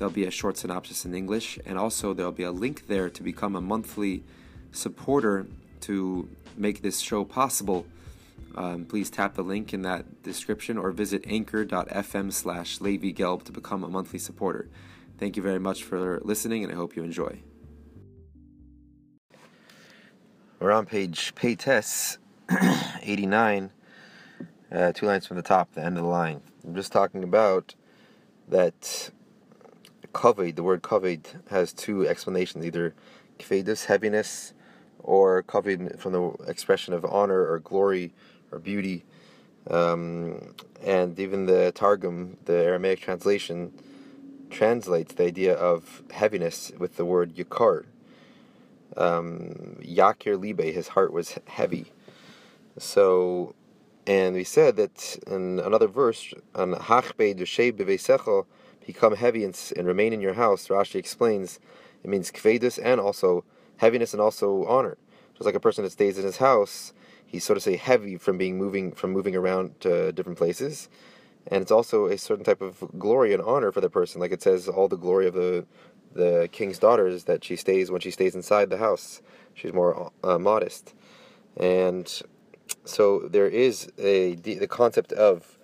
There'll be a short synopsis in English, and also there'll be a link there to become a monthly supporter to make this show possible. Um, please tap the link in that description or visit anchor.fm slash Gelb to become a monthly supporter. Thank you very much for listening, and I hope you enjoy. We're on page Paytes 89, uh, two lines from the top, the end of the line. I'm just talking about that kaved, the word kaved has two explanations, either kvedus, heaviness, or kaved from the expression of honor or glory or beauty. Um, and even the Targum, the Aramaic translation, translates the idea of heaviness with the word yakar. Um, Yakir Libe, his heart was heavy. So, and we said that in another verse, on Hachbe Dushe Bevesecho, become heavy and, and remain in your house, Rashi explains it means kvedus and also heaviness and also honor. Just like a person that stays in his house, he's so to say heavy from being moving from moving around to different places, and it's also a certain type of glory and honor for the person. Like it says, all the glory of the the king's daughter is that she stays when she stays inside the house. She's more uh, modest, and so there is a the concept of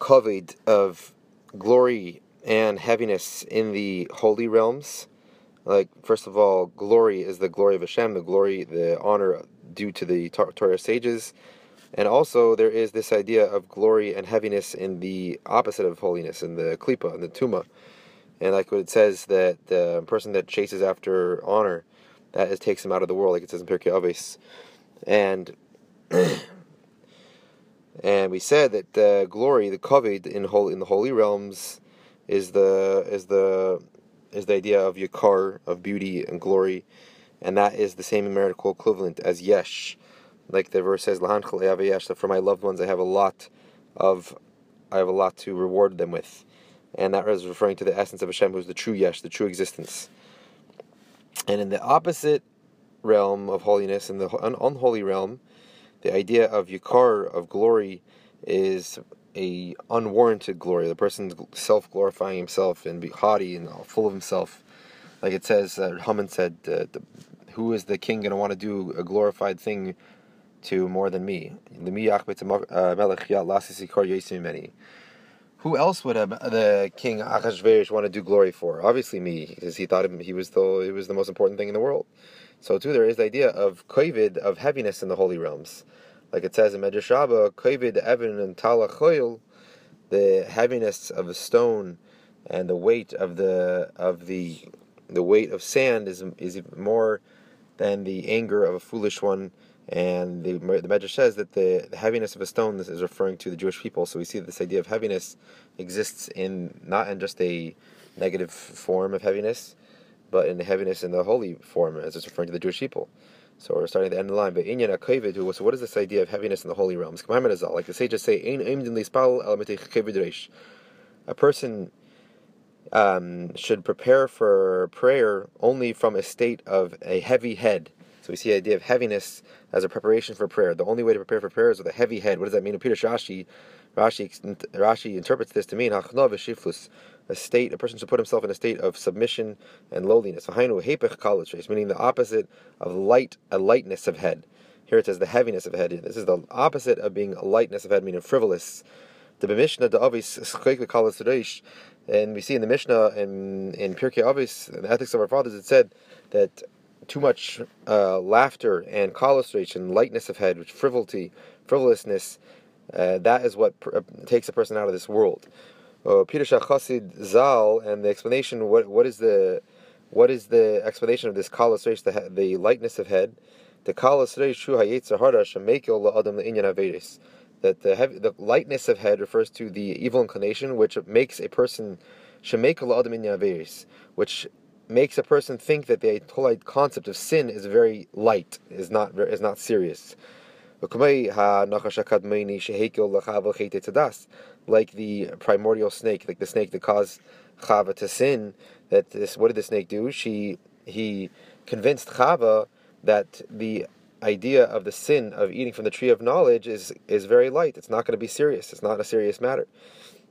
kaved of glory and heaviness in the holy realms. Like, first of all, glory is the glory of Hashem, the glory, the honor due to the Torah sages. And also, there is this idea of glory and heaviness in the opposite of holiness, in the klipa, in the tuma. And like what it says, that the person that chases after honor, that is, takes him out of the world, like it says in Pirkei Avos. And and we said that the glory, the kaved in holy in the holy realms, is the is the is the idea of yakar of beauty and glory, and that is the same numerical equivalent as yesh, like the verse says, that for my loved ones I have a lot of I have a lot to reward them with, and that is referring to the essence of Hashem, who's the true yesh, the true existence. And in the opposite realm of holiness, in the unholy realm, the idea of yakar of glory is a unwarranted glory. The person's self glorifying himself and be haughty and full of himself. Like it says, uh, Haman said, uh, the, "Who is the king going to want to do a glorified thing to more than me?" Who else would have, the king Achashverosh want to do glory for? Obviously me, because he thought he was the he was the most important thing in the world. So too, there is the idea of kovid of heaviness in the holy realms like it says in Medrash Rabbah, Kovid Evan and talachoil, the heaviness of a stone and the weight of the of the the weight of sand is is more than the anger of a foolish one. And the the Medrash says that the, the heaviness of a stone is referring to the Jewish people. So we see that this idea of heaviness exists in not in just a negative form of heaviness, but in the heaviness in the holy form, as it's referring to the Jewish people. So we're starting at the end of the line. But inyan akavid, so what is this idea of heaviness in the holy realms? Like the sages say, a person um, should prepare for prayer only from a state of a heavy head. So we see the idea of heaviness as a preparation for prayer. The only way to prepare for prayer is with a heavy head. What does that mean? Peter Shashi, Rashi, Rashi interprets this to mean a state, a person should put himself in a state of submission and lowliness. Meaning the opposite of light, a lightness of head. Here it says the heaviness of head. This is the opposite of being a lightness of head, meaning frivolous. The Mishnah, the Avis, and we see in the Mishnah in in Pirkei Avos, in the Ethics of Our Fathers, it said that too much uh, laughter and and lightness of head, which frivolity, frivolousness, uh, that is what pr- uh, takes a person out of this world. Uh, Peter Shachasid Zal and the explanation. What what is the what is the explanation of this kalas reish, the, the lightness of head? The kalas shu hayetzer hara shemekil la'adam le'inyan averis. That the heavy, the lightness of head refers to the evil inclination, which makes a person shemekil la'adam inyan averis, which makes a person think that the whole concept of sin is very light, is not is not serious. Like the primordial snake, like the snake that caused Chava to sin. That this, what did the snake do? She he convinced Chava that the idea of the sin of eating from the tree of knowledge is is very light. It's not going to be serious. It's not a serious matter.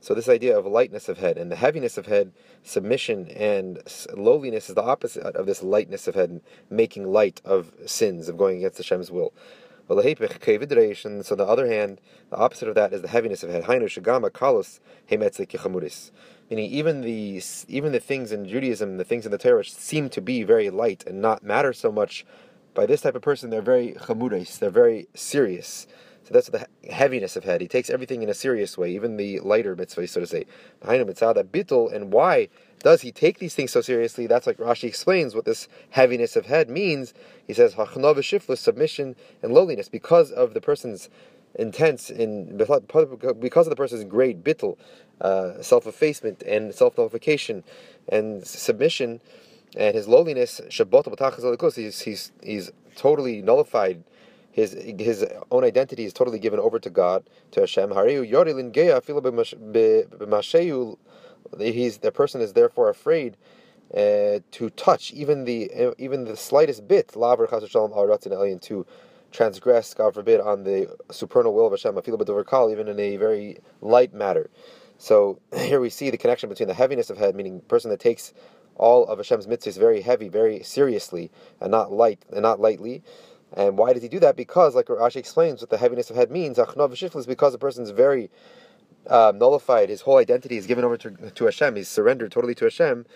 So this idea of lightness of head and the heaviness of head, submission and lowliness is the opposite of this lightness of head, making light of sins, of going against Hashem's will. So on the other hand, the opposite of that is the heaviness of head. Meaning even the even the things in Judaism, the things in the Torah seem to be very light and not matter so much. By this type of person, they're very chamuris, they're very serious. So that's the heaviness of head. He takes everything in a serious way, even the lighter mitzvah, so to say. Behind him, it's mitzvah that bittul, and why does he take these things so seriously? That's like Rashi explains what this heaviness of head means. He says hachnov shiflus, submission and lowliness, because of the person's intense in because of the person's great bittul, uh, self-effacement and self-nullification and submission and his lowliness. He's he's he's totally nullified his his own identity is totally given over to God, to Hashem. He's the person is therefore afraid uh, to touch even the uh, even the slightest bit to transgress, God forbid, on the supernal will of Hashem, even in a very light matter. So here we see the connection between the heaviness of head, meaning person that takes all of Hashem's mitzvahs very heavy, very seriously, and not light and not lightly, and why does he do that? Because, like Rashi explains, what the heaviness of head means, achnav is because the person is very um, nullified. His whole identity is given over to, to Hashem. He's surrendered totally to Hashem,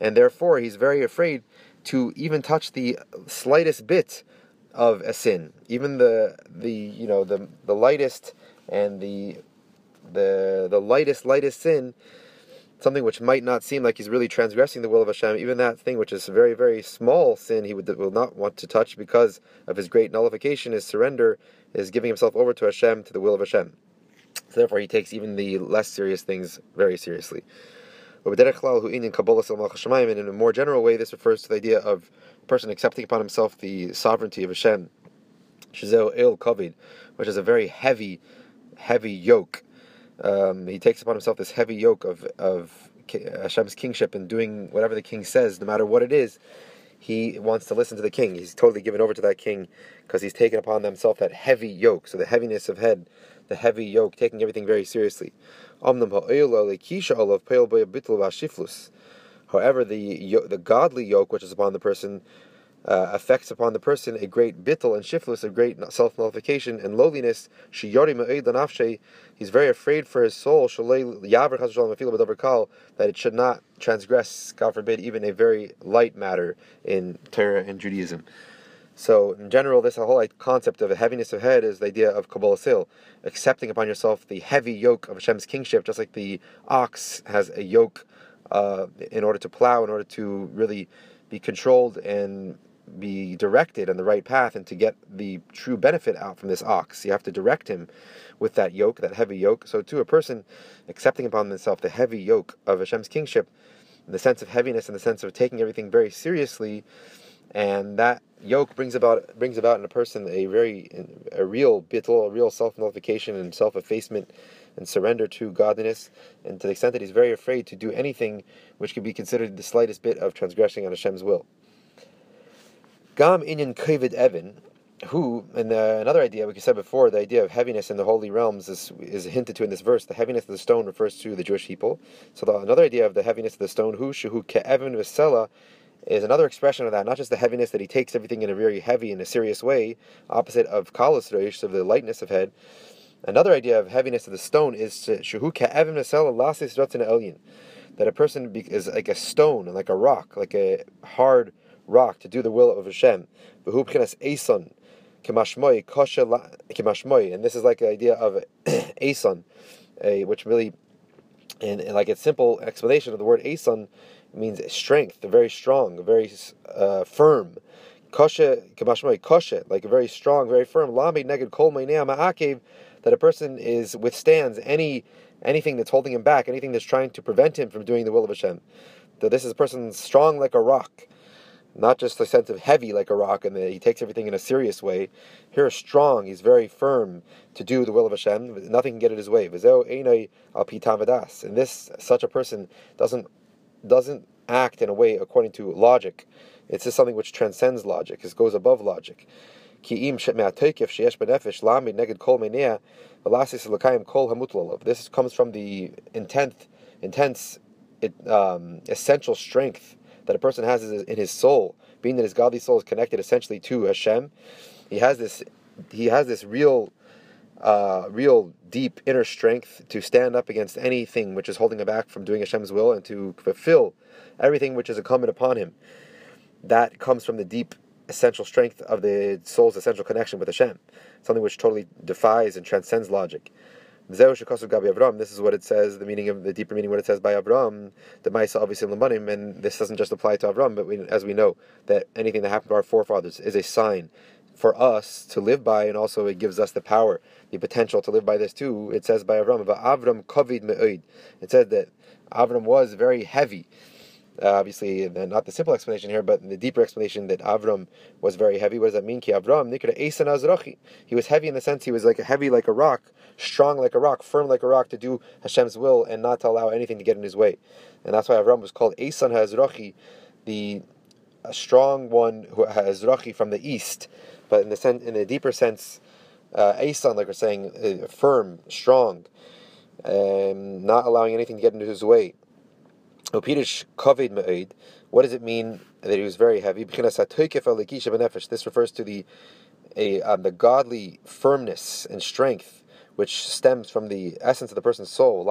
and therefore he's very afraid to even touch the slightest bit of a sin, even the the you know the the lightest and the the the lightest lightest sin something which might not seem like he's really transgressing the will of Hashem, even that thing which is a very, very small sin, he would, will not want to touch because of his great nullification, his surrender, is giving himself over to Hashem, to the will of Hashem. So therefore, he takes even the less serious things very seriously. And in a more general way, this refers to the idea of a person accepting upon himself the sovereignty of Hashem, which is a very heavy, heavy yoke um, he takes upon himself this heavy yoke of of Hashem's kingship and doing whatever the king says, no matter what it is. He wants to listen to the king. He's totally given over to that king because he's taken upon himself that heavy yoke. So the heaviness of head, the heavy yoke, taking everything very seriously. However, the the godly yoke which is upon the person uh, affects upon the person a great bittel and shiflus, a great self nullification and lowliness. He's very afraid for his soul that it should not transgress, God forbid, even a very light matter in Torah and Judaism. So, in general, this whole concept of a heaviness of head is the idea of Kabbalah Sil, accepting upon yourself the heavy yoke of Hashem's kingship, just like the ox has a yoke uh, in order to plow, in order to really be controlled and be directed on the right path and to get the true benefit out from this ox. You have to direct him with that yoke, that heavy yoke. So, to a person accepting upon himself the heavy yoke of Hashem's kingship, the sense of heaviness and the sense of taking everything very seriously, and that yoke brings about brings about in a person a very a real bittul, a real self nullification and self effacement and surrender to godliness, and to the extent that he's very afraid to do anything which could be considered the slightest bit of transgressing on Hashem's will. Gam inyan kovid evan, who, and another idea like we said before, the idea of heaviness in the holy realms is, is hinted to in this verse. The heaviness of the stone refers to the Jewish people. So the, another idea of the heaviness of the stone, who shuhu ke'evin vesela, is another expression of that. Not just the heaviness that he takes everything in a very heavy and a serious way, opposite of kalos reish, of the lightness of head. Another idea of heaviness of the stone is shuhu ke'evin vesela lasis elyin, that a person is like a stone like a rock, like a hard rock to do the will of Hashem. Eson, and this is like the idea of Eson, which really, in, like a simple explanation of the word Eson, means strength, very strong, very uh, firm. Koshe, kemashmoy, koshe, like very strong, very firm. Lami neged kol ma'akev, that a person is withstands any anything that's holding him back, anything that's trying to prevent him from doing the will of Hashem. that this is a person strong like a rock, not just a sense of heavy like a rock, and that he takes everything in a serious way. Here, strong, he's very firm to do the will of Hashem. Nothing can get in his way. And this, such a person doesn't doesn't act in a way according to logic. It's just something which transcends logic. It goes above logic. This comes from the intense, intense, um, essential strength that a person has in his soul, being that his godly soul is connected essentially to Hashem. He has this, he has this real, uh, real deep inner strength to stand up against anything which is holding him back from doing Hashem's will and to fulfill everything which is incumbent upon him. That comes from the deep essential strength of the soul's essential connection with Hashem, something which totally defies and transcends logic. This is what it says, the meaning of the deeper meaning, what it says by Avram, the Maisa obviously in and this doesn't just apply to Avram, but we, as we know, that anything that happened to our forefathers is a sign for us to live by, and also it gives us the power, the potential to live by this too. It says by Avram, Avram kavid me'oid. It said that Avram was very heavy. Uh, obviously, not the simple explanation here, but the deeper explanation that Avram was very heavy. What does that mean? Ki Avram Esan. He was heavy in the sense he was like heavy like a rock, strong like a rock, firm like a rock to do Hashem's will and not to allow anything to get in his way. And that's why Avram was called Esan Hazrachi, the strong one who has Rachi from the east. But in the sen- in the deeper sense, uh, Esan, like we're saying, uh, firm, strong, um, not allowing anything to get into his way. What does it mean that he was very heavy? This refers to the a, um, the godly firmness and strength which stems from the essence of the person's soul,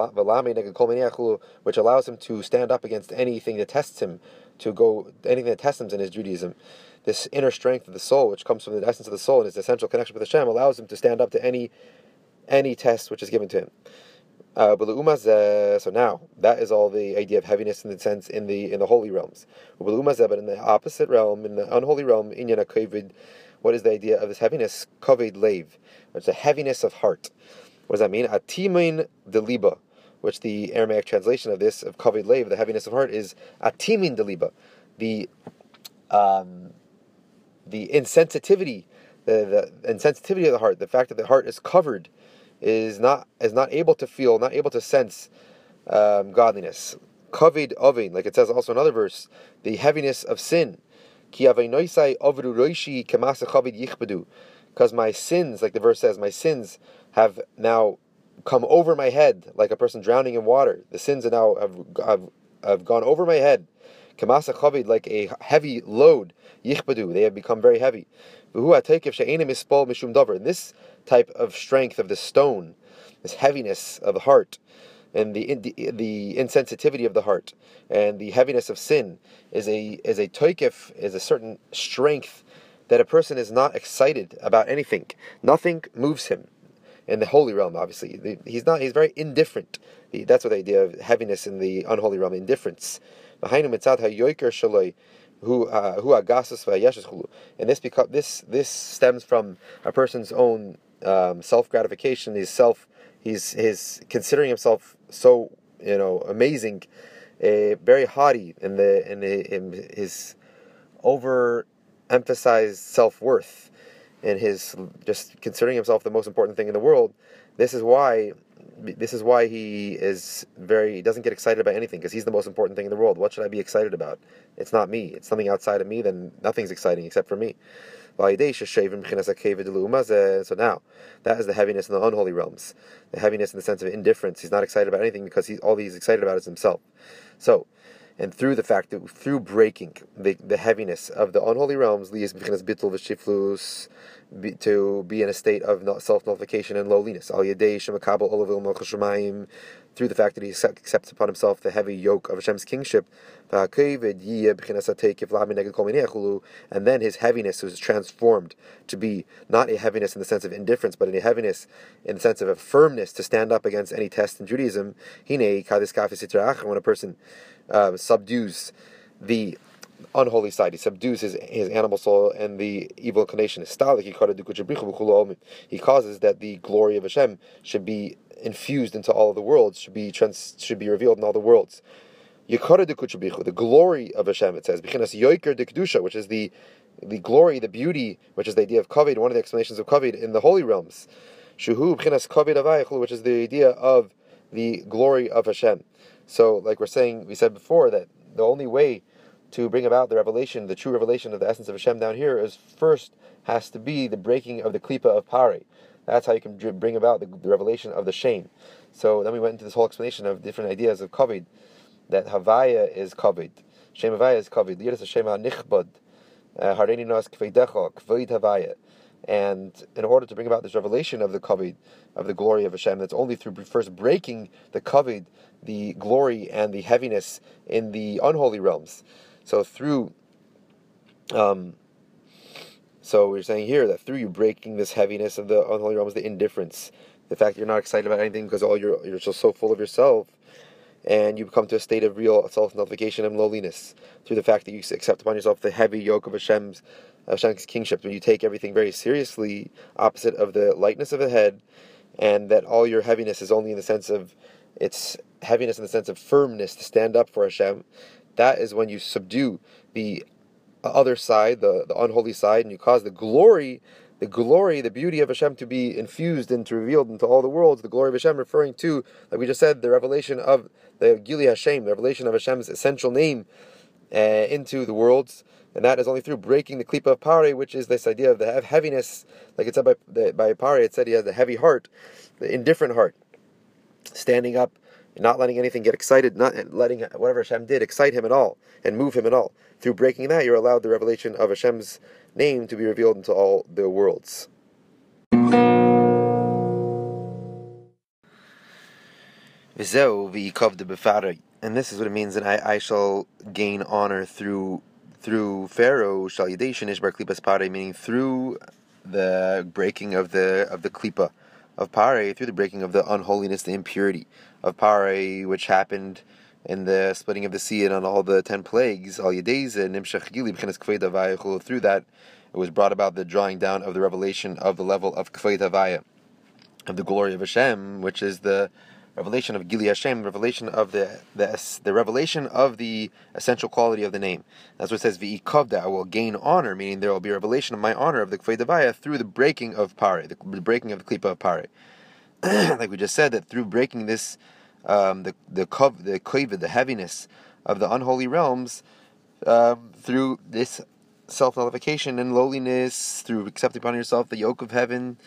which allows him to stand up against anything that tests him, to go anything that tests him in his Judaism. This inner strength of the soul, which comes from the essence of the soul and his essential connection with Hashem, allows him to stand up to any any test which is given to him. Uh, so now that is all the idea of heaviness in the sense in the in the holy realms. But in the opposite realm, in the unholy realm, kovid, what is the idea of this heaviness? Kovid lave. It's a heaviness of heart. What does that mean? Atimin deliba, which the Aramaic translation of this of kovid lave, the heaviness of heart, is atimin deliba, the um, the insensitivity, the, the insensitivity of the heart, the fact that the heart is covered is not is not able to feel, not able to sense um, godliness. Kavid ovin, like it says also another verse, the heaviness of sin. Because my sins, like the verse says, my sins have now come over my head like a person drowning in water. The sins are now have, have, have gone over my head. Like a heavy load. Yichbadu, they have become very heavy. And this type of strength of the stone, this heaviness of the heart, and the, the, the insensitivity of the heart, and the heaviness of sin is a is a toikif, is a certain strength that a person is not excited about anything. Nothing moves him. In the holy realm, obviously, he's not. He's very indifferent. That's what the idea of heaviness in the unholy realm, indifference. Who uh, who and this because this this stems from a person's own um, self gratification. He's self. He's he's considering himself so you know amazing, uh, very haughty in the in, the, in his over emphasized self worth, and his just considering himself the most important thing in the world. This is why this is why he is very he doesn't get excited about anything because he's the most important thing in the world. What should I be excited about? It's not me. It's something outside of me. Then nothing's exciting except for me. So now, that is the heaviness in the unholy realms. The heaviness in the sense of indifference. He's not excited about anything because he, all he's excited about is himself. So, and through the fact that through breaking the, the heaviness of the unholy realms, to be in a state of self nullification and lowliness through the fact that he accepts upon himself the heavy yoke of Hashem's kingship, and then his heaviness was transformed to be not a heaviness in the sense of indifference, but a heaviness in the sense of a firmness to stand up against any test in Judaism. When a person uh, subdues the unholy side. He subdues his, his animal soul and the evil inclination. He causes that the glory of Hashem should be infused into all of the worlds, should be trans, should be revealed in all the worlds. The glory of Hashem, it says, which is the the glory, the beauty, which is the idea of Kavod, one of the explanations of Kavod in the holy realms. Which is the idea of the glory of Hashem. So, like we're saying, we said before that the only way to bring about the revelation, the true revelation of the essence of Hashem down here, is first has to be the breaking of the klipa of Pari. That's how you can bring about the, the revelation of the shame. So then we went into this whole explanation of different ideas of kavod, that Havaya is kavod, Shem Havaya is kavod, Yidus Hashem nichbad, uh, Hareni Nos Kvedecha, Kvoid Havaya. And in order to bring about this revelation of the kavod, of the glory of Hashem, that's only through first breaking the kavod, the glory and the heaviness in the unholy realms. So through, um, so we're saying here that through you breaking this heaviness of the unholy realms, the indifference, the fact that you're not excited about anything because all you're you're just so full of yourself, and you come to a state of real self-nullification and lowliness through the fact that you accept upon yourself the heavy yoke of Hashem's Hashem's kingship. When you take everything very seriously, opposite of the lightness of the head, and that all your heaviness is only in the sense of its heaviness in the sense of firmness to stand up for Hashem. That is when you subdue the other side, the, the unholy side, and you cause the glory the glory, the beauty of Hashem to be infused and to revealed into all the worlds. The glory of Hashem, referring to, like we just said, the revelation of the Gili Hashem, the revelation of Hashem's essential name uh, into the worlds. And that is only through breaking the klipa of Pare, which is this idea of the heaviness. Like it said by, by Pare, it said he has a heavy heart, the indifferent heart, standing up not letting anything get excited, not letting whatever Hashem did excite him at all and move him at all. Through breaking that, you're allowed the revelation of Hashem's name to be revealed into all the worlds. And this is what it means that I, I shall gain honor through through Pharaoh shall klipas meaning through the breaking of the of the klipa of pare, through the breaking of the unholiness, the impurity of pare, which happened in the splitting of the sea and on all the ten plagues, al through that it was brought about the drawing down of the revelation of the level of kfayt havaya, of the glory of Hashem, which is the revelation of Gili Hashem, revelation of the, the the revelation of the essential quality of the name. That's what it says, V'ikovda, I will gain honor, meaning there will be a revelation of my honor of the Kfei through the breaking of Pare, the, breaking of the Klipa of Pare. like we just said, that through breaking this um, the the kov, the kovid, the heaviness of the unholy realms, um, through this self nullification and lowliness, through accepting upon yourself the yoke of heaven,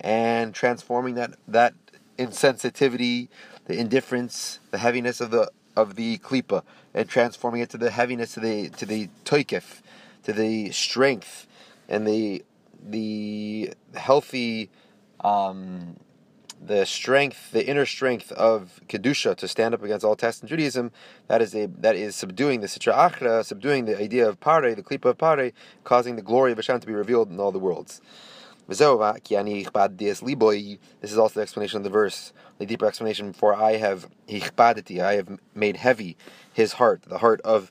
and transforming that that insensitivity, the indifference, the heaviness of the of the klipa, and transforming it to the heaviness to the to the toikif, to the strength and the the healthy um, the strength, the inner strength of kedusha to stand up against all tests in Judaism, that is a that is subduing the sitra achra, subduing the idea of pare, the klipa of pare, causing the glory of Hashem to be revealed in all the worlds. This is also the explanation of the verse, the deeper explanation. For I have I have made heavy his heart, the heart of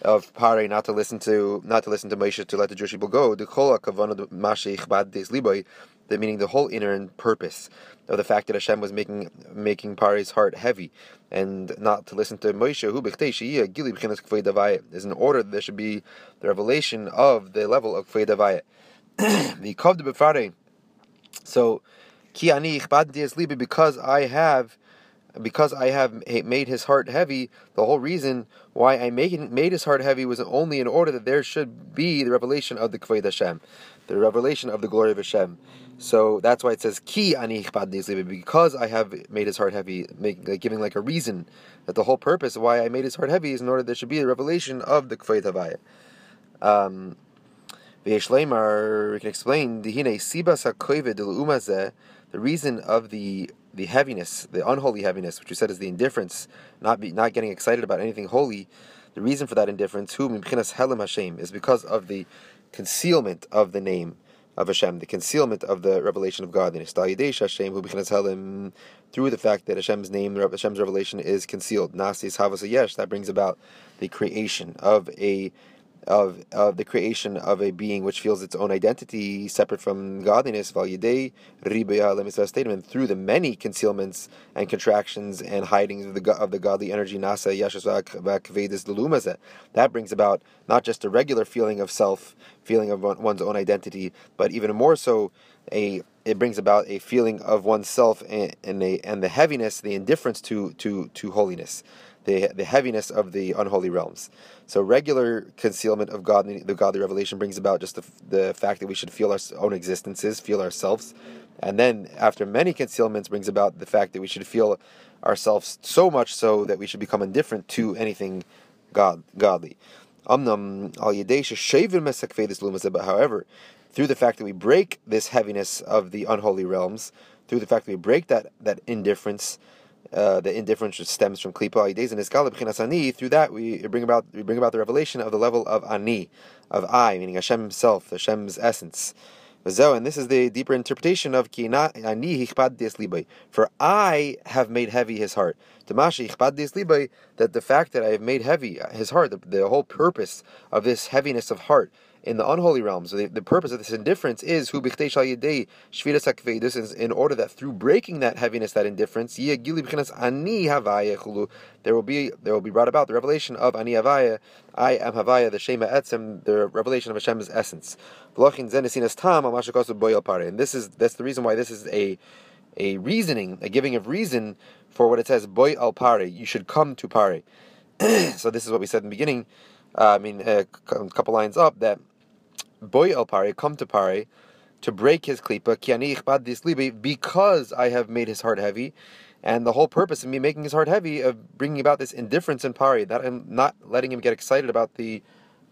of Pare not to listen to not to listen to Moshe to let the Jewish people go. The kavana liboy, the meaning the whole inner and purpose of the fact that Hashem was making making Pare's heart heavy, and not to listen to Moshe who is in order that there should be the revelation of the level of kfei davaya. So ki ani because I have because I have made his heart heavy, the whole reason why I made, made his heart heavy was only in order that there should be the revelation of the Kvayt Hashem, the revelation of the glory of Hashem. So that's why it says ki ani because I have made his heart heavy, making like, giving like a reason that the whole purpose why I made his heart heavy is in order that there should be the revelation of the Kvayt Havaya. Um, we can explain the reason of the the heaviness, the unholy heaviness, which we said is the indifference, not be, not getting excited about anything holy. The reason for that indifference, who helam Hashem, is because of the concealment of the name of Hashem, the concealment of the revelation of God. Hashem, who helam, through the fact that Hashem's name, Hashem's revelation is concealed. Nasis havas yesh, that brings about the creation of a of of the creation of a being which feels its own identity separate from godliness, and through the many concealments and contractions and hidings of the of the godly energy, nasa that brings about not just a regular feeling of self, feeling of one's own identity, but even more so a it brings about a feeling of oneself and, and, a, and the heaviness, the indifference to to to holiness the, the heaviness of the unholy realms. So regular concealment of God, the godly revelation brings about just the, the fact that we should feel our own existences, feel ourselves, and then after many concealments brings about the fact that we should feel ourselves so much so that we should become indifferent to anything God godly. However, through the fact that we break this heaviness of the unholy realms, through the fact that we break that that indifference, uh, the indifference stems from klipa and iskala ani. Through that, we bring about we bring about the revelation of the level of ani, of I, meaning Hashem Himself, Hashem's essence. And this is the deeper interpretation of ani For I have made heavy his heart. That the fact that I have made heavy his heart, the, the whole purpose of this heaviness of heart in the unholy realms. The, the purpose of this indifference is who in order that through breaking that heaviness, that indifference, there will be there will be brought about the revelation of ani havaya. I am havaya, the shema etzem, the revelation of Hashem's essence. And this is that's the reason why this is a a reasoning, a giving of reason for what it says, boy al pare, you should come to pare. so this is what we said in the beginning. Uh, I mean, a couple lines up that boy el pare, come to pare, to break his klipa, because I have made his heart heavy, and the whole purpose of me making his heart heavy, of bringing about this indifference in pari, that I'm not letting him get excited about the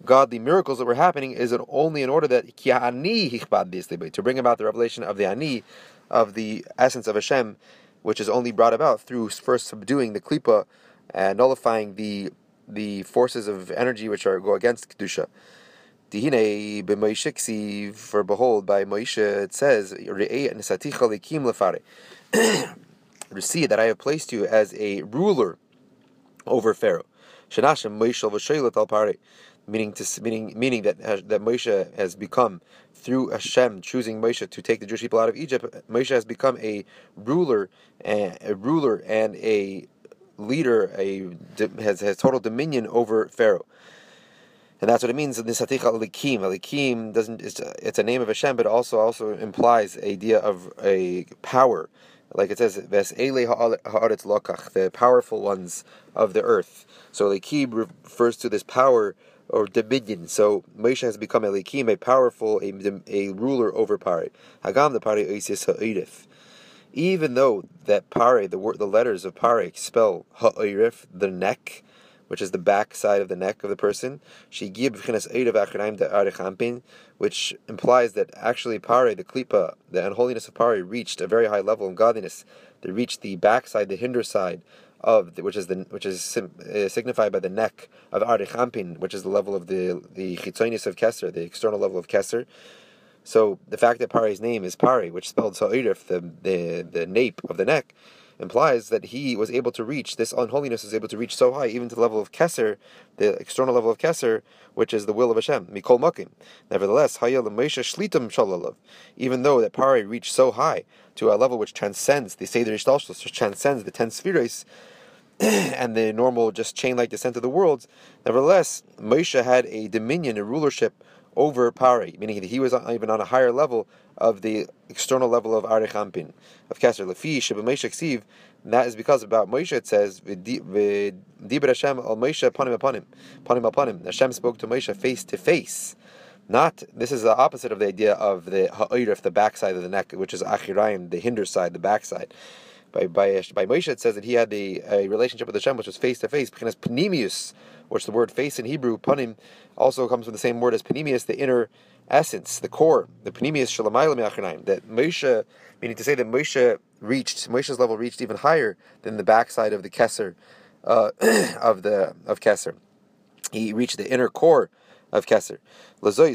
godly miracles that were happening, is it only in order that to bring about the revelation of the ani, of the essence of Hashem, which is only brought about through first subduing the klipa and nullifying the the forces of energy which are go against kedusha. For behold, by Moshe it says. See that I have placed you as a ruler over Pharaoh. Meaning, to, meaning, meaning that that Moshe has become through Hashem choosing Moshe to take the Jewish people out of Egypt. Moshe has become a ruler, and a ruler and a leader, a has has total dominion over Pharaoh and that's what it means. Nisatich alikim. Alikim doesn't. It's a, it's a name of Hashem, but also also implies idea of a power, like it says, "Ves haaretz lokach," the powerful ones of the earth. So alikim refers to this power or dominion. So Moshe has become alikim, a powerful, a, a ruler over Pare. Hagam the Pare oisis ha'irif. Even though that Pare, the word, the letters of Pare spell ha'irif, the neck which is the back side of the neck of the person. Which implies that actually pare, the klipa, the unholiness of pare, reached a very high level of godliness. They reached the backside, the hinder side of the, which is the which is sim, uh, signified by the neck of Arich Anpin, which is the level of the the chitzonis of Kesser, the external level of Kesser. So the fact that Pare's name is Pare, which spelled Sa'irif, the, the the nape of the neck, implies that he was able to reach this unholiness was able to reach so high, even to the level of Keser, the external level of Keser, which is the will of Hashem. Mikol Makim. Nevertheless, Shlitam Shalalav. Even though that Pare reached so high to a level which transcends the Seder Ishtalshus, which transcends the ten spheres and the normal just chain-like descent of the worlds, nevertheless, Moshe had a dominion, a rulership over Pari, meaning that he was even on a higher level of the external level of Arich Anpin, of Keser. Lefi Sheba Ksiv, that is because about Moshe it says, V'dibra Hashem al Moshe upon him, upon him. upon him the Hashem spoke to Moshe face to face. Not this is the opposite of the idea of the ha'irif, the backside of the neck, which is achirayim, the hinder side, the backside. By by by Moshe it says that he had the a relationship with Hashem which was face to face, because panemius, which the word face in Hebrew, panim, also comes from the same word as panemius, the inner essence, the core, the panemius shalamayla me'achanaim. That Moshe, meaning to say that Moshe reached, Moshe's level reached even higher than the backside of the Kesser, uh, of the of Kesser. He reached the inner core of Kesser. That's why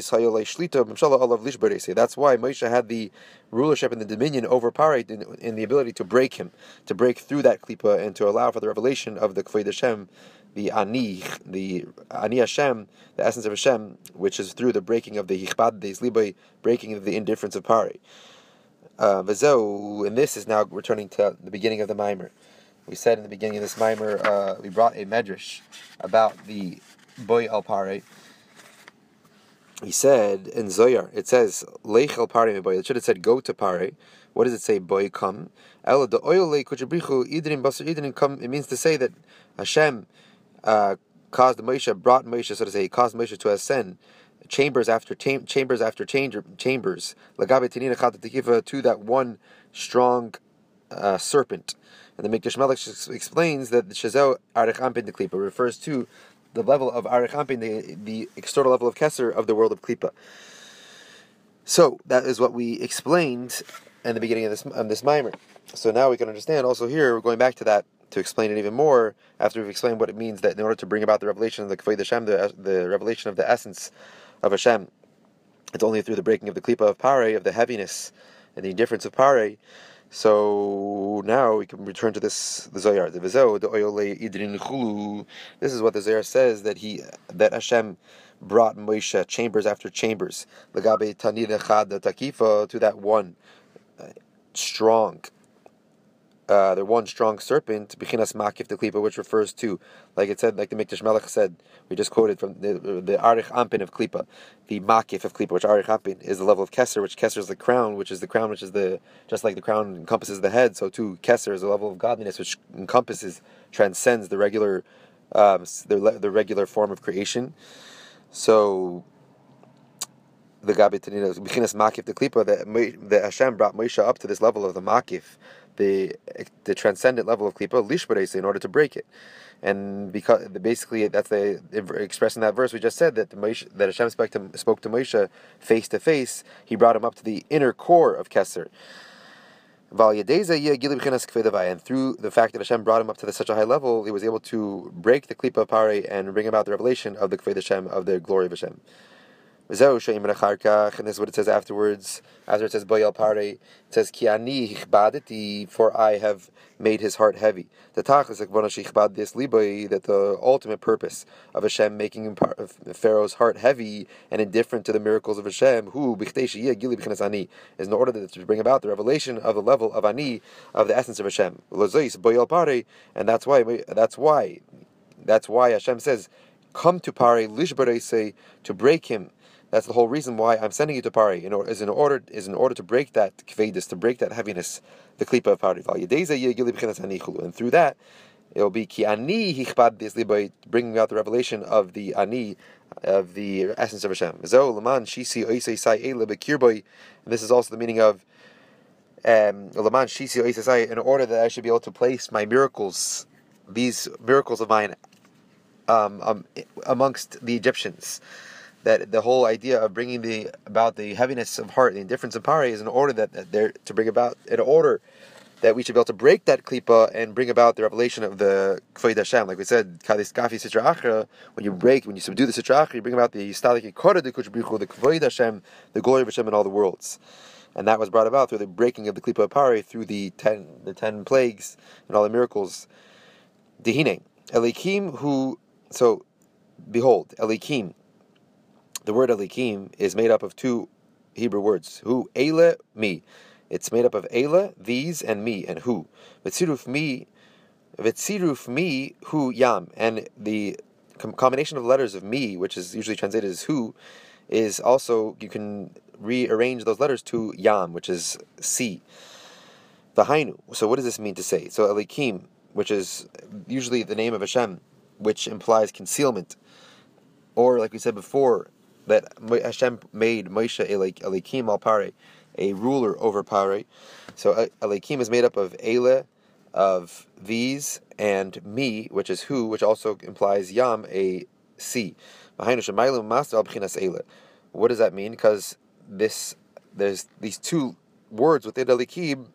Moshe had the rulership and the dominion over in, the ability to break him, to break through that klipa and to allow for the revelation of the Kved Hashem the ani, the ani Hashem, the essence of Hashem, which is through the breaking of the hichbad de breaking of the indifference of pari. Uh, and this is now returning to the beginning of the mimer. We said in the beginning of this mimer, uh, we brought a medrash about the boy al pare. He said in Zohar, it says lech al pare boy. It should have said go to pare. What does it say? Boy come. Ela the oil le idrin basar idrin come. It means to say that Hashem uh, caused Moshe, brought Moshe, so to say, caused Moshe to ascend chambers after chambers after chamber, chambers, to that one strong uh, serpent. And the Mikdash Melech explains that the Shazel Arich the Klipa refers to the level of Arich the, the external level of Kesser of the world of Klipa. So that is what we explained in the beginning of this of this mimer. So now we can understand also here, we're going back to that to explain it even more, after we've explained what it means that in order to bring about the revelation of the Kavod Hashem, the, the revelation of the essence of Hashem. It's only through the breaking of the klipa of pare, of the heaviness and the indifference of pare. So now we can return to this the Zohar. The Vizo, the Oyole Idrin. This is what the Zohar says that he that Hashem brought Moshe chambers after chambers. Lagabe Tanida Chad Takifa to that one uh, strong uh, the one strong serpent, Bechinas Makif the Klipa, which refers to, like it said, like the Mikdash Melech said, we just quoted from the, the Arich Anpin of Klipa, the Makif of Klipa, which Arich Anpin is the level of Kesser, which Kesser is the crown, which is the crown, which is the, just like the crown encompasses the head, so too Kesser is the level of godliness, which encompasses, transcends the regular, um, the, the regular form of creation. So, the Gabi Tanina, Bechinas Makif the Klipa, that, that Hashem brought Moshe up to this level of the Makif, the the transcendent level of klipa lishbarese in order to break it, and because basically that's the expressing that verse we just said that the Moshe, that Hashem spoke to, spoke to Moshe face to face. He brought him up to the inner core of Kesser. And through the fact that Hashem brought him up to such a high level, he was able to break the klipa pare and bring about the revelation of the kved Hashem of the glory of Hashem. And this is what it says afterwards. After it says Bayal Pare, it says Ki ani for I have made his heart heavy. The tachlis this liboy that the ultimate purpose of Hashem making Pharaoh's heart heavy and indifferent to the miracles of Hashem, who is in order to bring about the revelation of the level of ani of the essence of Hashem. And that's why that's why that's why Hashem says, "Come to Pare lishbarei to break him." That's the whole reason why I'm sending you to Pari, in order, is in order is in order to break that kvedis, to break that heaviness, the klipa of Pari. And through that, it will be ki ani hichbad by bringing out the revelation of the ani, of the essence of Hashem. And this is also the meaning of um, in order that I should be able to place my miracles, these miracles of mine, um, um, amongst the Egyptians that the whole idea of bringing the about the heaviness of heart, the indifference of pari, is in order that, that they're to bring about in order that we should be able to break that klipa and bring about the revelation of the kvoid Hashem. Like we said, kadis kafi sitra achra. When you break, when you subdue the sitra achra, you bring about the stalik ikora de kuchbrichu, the kvoid Hashem, the glory of Hashem in all the worlds. And that was brought about through the breaking of the klipa of pari, through the ten the ten plagues and all the miracles. Dehine elikim who so behold elikim the word alikim is made up of two Hebrew words. Who, Eile, me. It's made up of Eile, these, and me, and who. Vitziruf me, Vitziruf me, who, yam. And the combination of letters of me, which is usually translated as who, is also, you can rearrange those letters to yam, which is sea. Vahainu. So what does this mean to say? So Elikim, which is usually the name of Hashem, which implies concealment. Or, like we said before, that Hashem made Moshe Elikim al Pare, a ruler over Pare. So Elikim is made up of Ele, of these, and me, which is who, which also implies Yam, a sea. What does that mean? Because this there's these two words within Elikim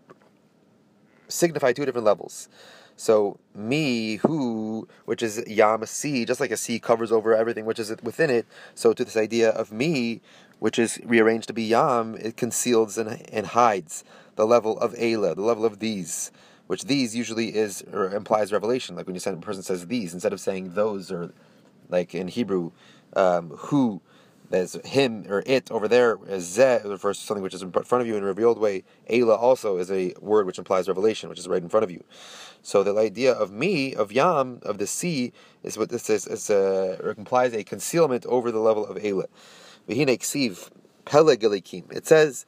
signify two different levels. So me, who, which is yam, sea, just like a sea covers over everything which is within it. So to this idea of me, which is rearranged to be yam, it conceals and, and hides the level of Ela, the level of these, which these usually is or implies revelation. Like when you send a person says these instead of saying those or like in Hebrew, um, who there's him or it over there as zeh refers to something which is in front of you in a revealed way. Ela also is a word which implies revelation, which is right in front of you. So the idea of me, of yam, of the sea, is what this is. is uh, implies a concealment over the level of Ela. V'hine peleg elikim. It says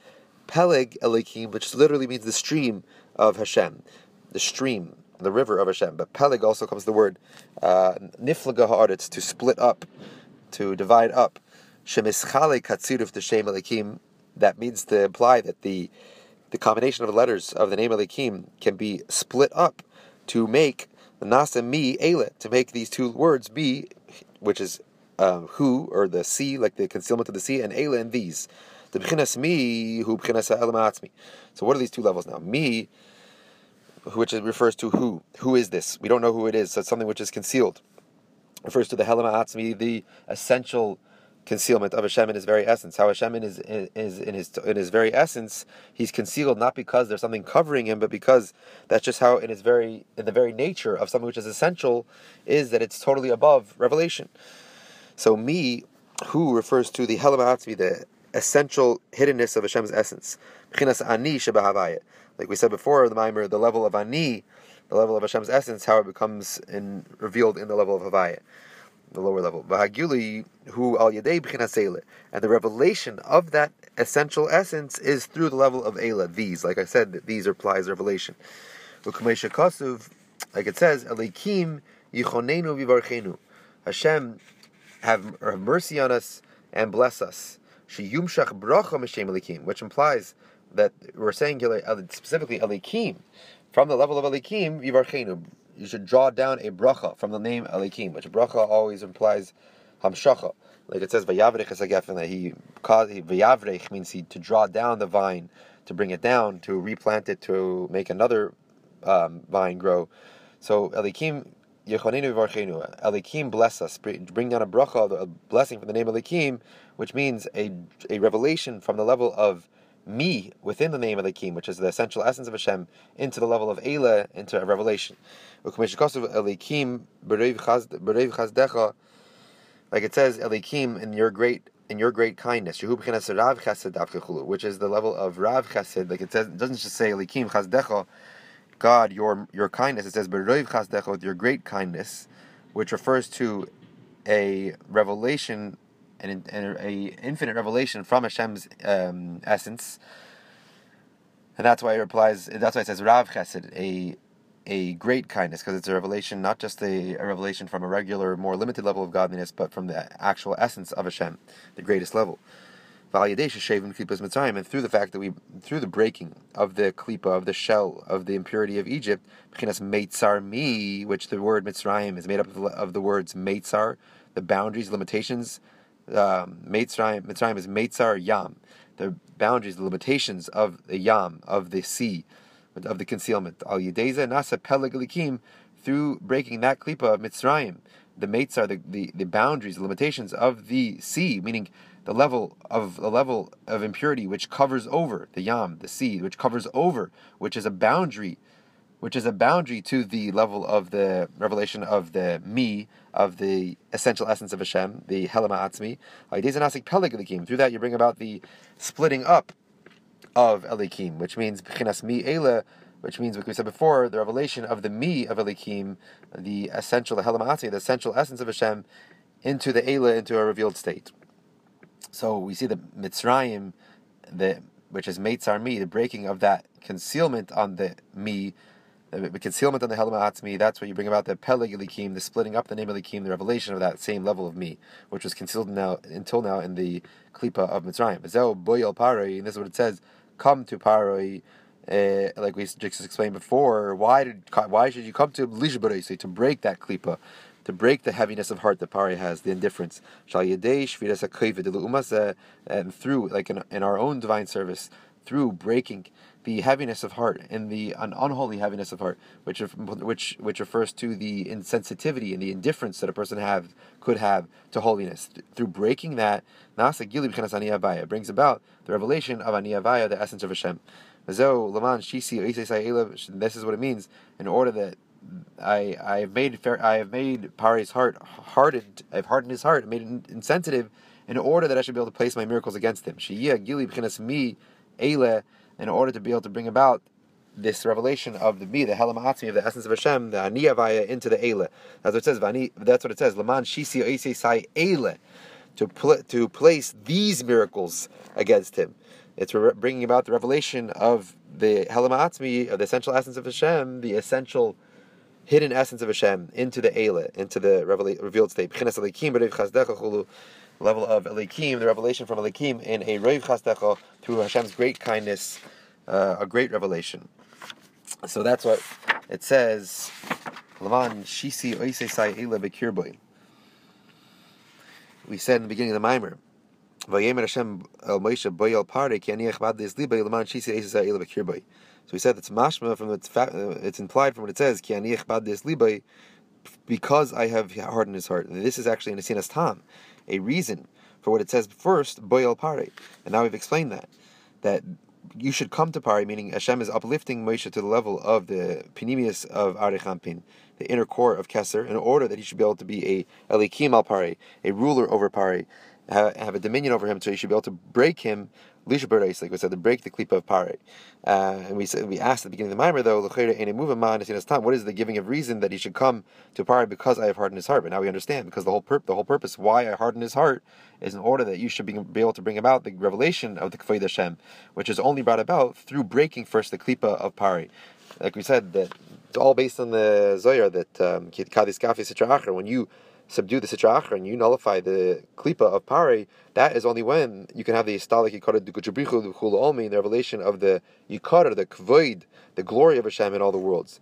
peleg elikim, which literally means the stream of Hashem, the stream, the river of Hashem. But peleg also comes the word uh, niflaga haaretz, to split up, to divide up. Shemischale katziruf Shem Elikim, that means to imply that the the combination of letters of the name Elikim can be split up to make the nasa mi ele, to make these two words be, which is um, who, or the sea, like the concealment of the sea, and ele and these. The b'chinas mi, who b'chinas me. So what are these two levels now? Me, which refers to who. Who is this? We don't know who it is, so it's something which is concealed. Refers to the helama the essential concealment of Hashem in his very essence. How Hashem is, is in his in his very essence, he's concealed not because there's something covering him, but because that's just how in his very in the very nature of something which is essential is that it's totally above revelation. So me, who refers to the Helamatzmi, the essential hiddenness of Hashem's essence. Like we said before, the Maimer, the level of ani, the level of Hashem's essence, how it becomes in, revealed in the level of Havaya the lower level. Vahagili who al yadei and the revelation of that essential essence is through the level of Ela. These, like I said, these are applies revelation. Like it says, Elikim yichonenu vivarchenu. Hashem, have, have mercy on us and bless us. Sheyumshach bracha m'shem which implies that we're saying uh, specifically Elikim, from the level of Elikim, vivarchenu you should draw down a bracha from the name Elikim, which bracha always implies hamshacha. Like it says, vayavrech is that he caused vayavrech means he to draw down the vine, to bring it down, to replant it, to make another um, vine grow. So Elikim Yechonenu v'archenu. Elikim bless us. Bring down a bracha, a blessing from the name Elikim, which means a, a revelation from the level of me within the name of Elikim, which is the essential essence of Hashem, into the level of Eila, into a revelation. Like it says, Elikim in your great in your great kindness, which is the level of Rav Chesed. Like it says, it doesn't just say Elikim Chazdecha, God, your your kindness. It says Beroiv Chazdecha with your great kindness, which refers to a revelation an, an a infinite revelation from Hashem's um, essence, and that's why it replies. That's why it says Rav Chesed, a a great kindness, because it's a revelation, not just a, a, revelation from a regular, more limited level of godliness, but from the actual essence of Hashem, the greatest level. And through the fact that we, through the breaking of the klipa, of the shell, of the impurity of Egypt, which the word Mitzrayim is made up of, of the words Meitzar, the boundaries, limitations, um, Mitzrayim, Mitzrayim is Meitzar Yam, the boundaries, the limitations of the Yam, of the sea, of the concealment. Al Yedeza Nasa Peleg through breaking that klipa of Mitzrayim, the Meitzar, the, the, the boundaries, the limitations of the sea, meaning the level of the level of impurity which covers over the Yam, the sea, which covers over, which is a boundary which is a boundary to the level of the revelation of the me, of the essential essence of Hashem, the Helama Atzmi. Through that, you bring about the splitting up of Elikim, which means B'chinas mi Ele, which means, like we said before, the revelation of the me of Elikim, the essential, the Atzmi, the essential essence of Hashem, into the Ele, into a revealed state. So we see the Mitzrayim, the which is Meitzar mi, the breaking of that concealment on the me, the concealment on the Helma Atzmi, that's what you bring about the Peleg the splitting up the name Elikim, the revelation of that same level of me, which was concealed now until now in the Klipa of Mitzrayim. Paroi, and this is what it says, come to Paroi, uh, like we just explained before, why did why should you come to Lishbarisi to break that klipa, to break the heaviness of heart that Pari has, the indifference? And through, like in, in our own divine service, through breaking the heaviness of heart and the an unholy heaviness of heart, which which which refers to the insensitivity and the indifference that a person have could have to holiness. Through breaking that, brings about the revelation of Aniyavaya, the essence of Hashem. This is what it means. In order that I I have made I have made Pari's heart hardened. I've hardened his heart, made it insensitive, in order that I should be able to place my miracles against him. Shiyah Gili me Eile in order to be able to bring about this revelation of the me, the Helam Atzmi, of the essence of Hashem, the Aniyavaya, into the Eile. That's what it says. That's what it says. Laman Shisi Oisei Sai Eile. To, pl- to place these miracles against him. It's re- bringing about the revelation of the Helam Atzmi, of the essential essence of Hashem, the essential hidden essence of Hashem, into the Eile, into the revela- revealed state. Level of Elikim, the revelation from Elikim in a Reiv Chasdecha through Hashem's great kindness uh, a great revelation. So that's what it says. Shisi. We said in the beginning of the mimer. So we said it's mashma from its fa- uh, it's implied from what it says because I have hardened his heart. This is actually in a sinas tam, a reason for what it says first boy pare, and now we've explained that that you should come to Pari, meaning Hashem is uplifting Moshe to the level of the Pinimius of Arich Anpin, the inner core of Keser, in order that he should be able to be a Elikim al Pari, a ruler over Pari, have a dominion over him, so he should be able to break him Lisha Bereis, like we said, to break the klipa of pare. Uh, and we said, we asked at the beginning of the mimer though, what is the giving of reason that he should come to pare because I have hardened his heart? But now we understand because the whole pur- the whole purpose why I hardened his heart is in order that you should be, be able to bring about the revelation of the kavod Hashem, which is only brought about through breaking first the klipa of pare. Like we said, that it's all based on the Zohar that um, when you subdue the Sitra and you nullify the Klipa of Pare, that is only when you can have the Istalik Yikara Dukuchabrichu Olmi, the revelation of the Yikara, the Kvoid, the glory of Hashem in all the worlds.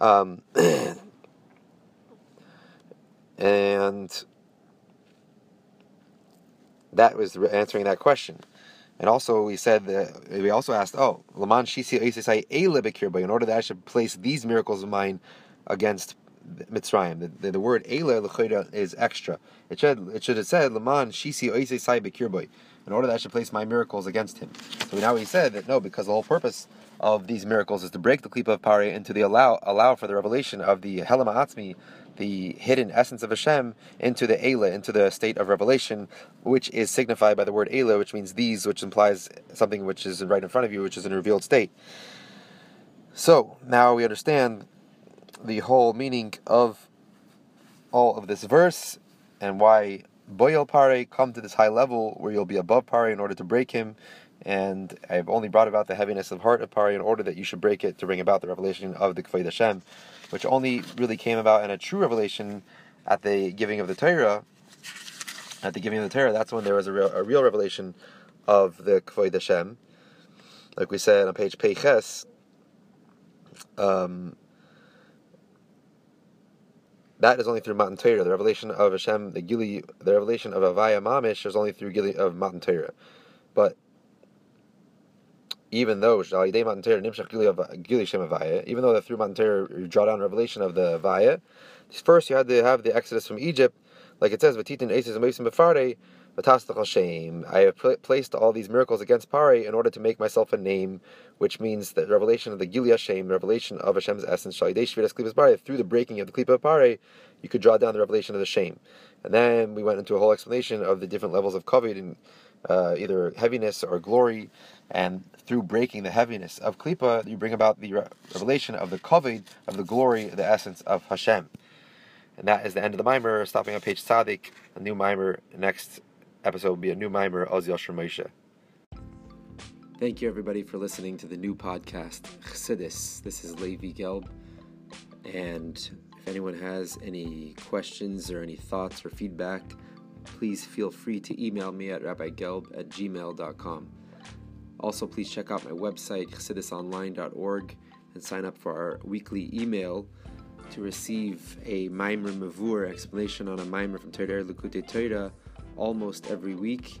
Um, and that was answering that question. And also, we said that we also asked, oh, Laman Shisi in order that I should place these miracles of mine against Mitzrayim. The, the, the word Eila is extra. It should it should have said Laman Shisi Oise Sai Bekirboy, in order that I should place my miracles against him. So now he said that no, because the whole purpose of these miracles is to break the klipa of Pari and to the allow allow for the revelation of the Helama Atzmi, the hidden essence of Hashem, into the Eila, into the state of revelation, which is signified by the word Eila, which means these, which implies something which is right in front of you, which is in a revealed state. So now we understand the whole meaning of all of this verse and why Boyal Pare come to this high level where you'll be above Pare in order to break him. And I've only brought about the heaviness of heart of Pare in order that you should break it to bring about the revelation of the Kfeid Hashem, which only really came about in a true revelation at the giving of the Torah. At the giving of the Torah, that's when there was a real, a real revelation of the Kfeid Hashem. Like we said on page Peiches, um, that is only through Matan Torah. The revelation of Hashem, the Gili, the revelation of Avaya Mamish is only through Gili of Matan Torah. But even though Matan Torah Nimshach Gili Shem Avaya, even though that through Matan Torah you draw down revelation of the Avaya, first you had to have the Exodus from Egypt, like it says, Vatitin Aces and Moisim Befare, shame. I have placed all these miracles against Pare in order to make myself a name, which means the revelation of the Gilia Shem, revelation of Hashem's essence, through the breaking of the Klipa Pare, you could draw down the revelation of the shame. And then we went into a whole explanation of the different levels of Kovid and uh, either heaviness or glory, and through breaking the heaviness of Klipa, you bring about the revelation of the Kovid, of the glory, the essence of Hashem. And that is the end of the mimer, stopping on page Tzaddik, a new mimer next episode will be a new mimer, Oz Moshe. Thank you, everybody, for listening to the new podcast, Chassidus. This is Levi Gelb. And if anyone has any questions or any thoughts or feedback, please feel free to email me at rabbigelb at gmail.com. Also, please check out my website, chassidusonline.org, and sign up for our weekly email to receive a Maimer Mavur explanation on a Maimer from Torah Likutei Torah almost every week.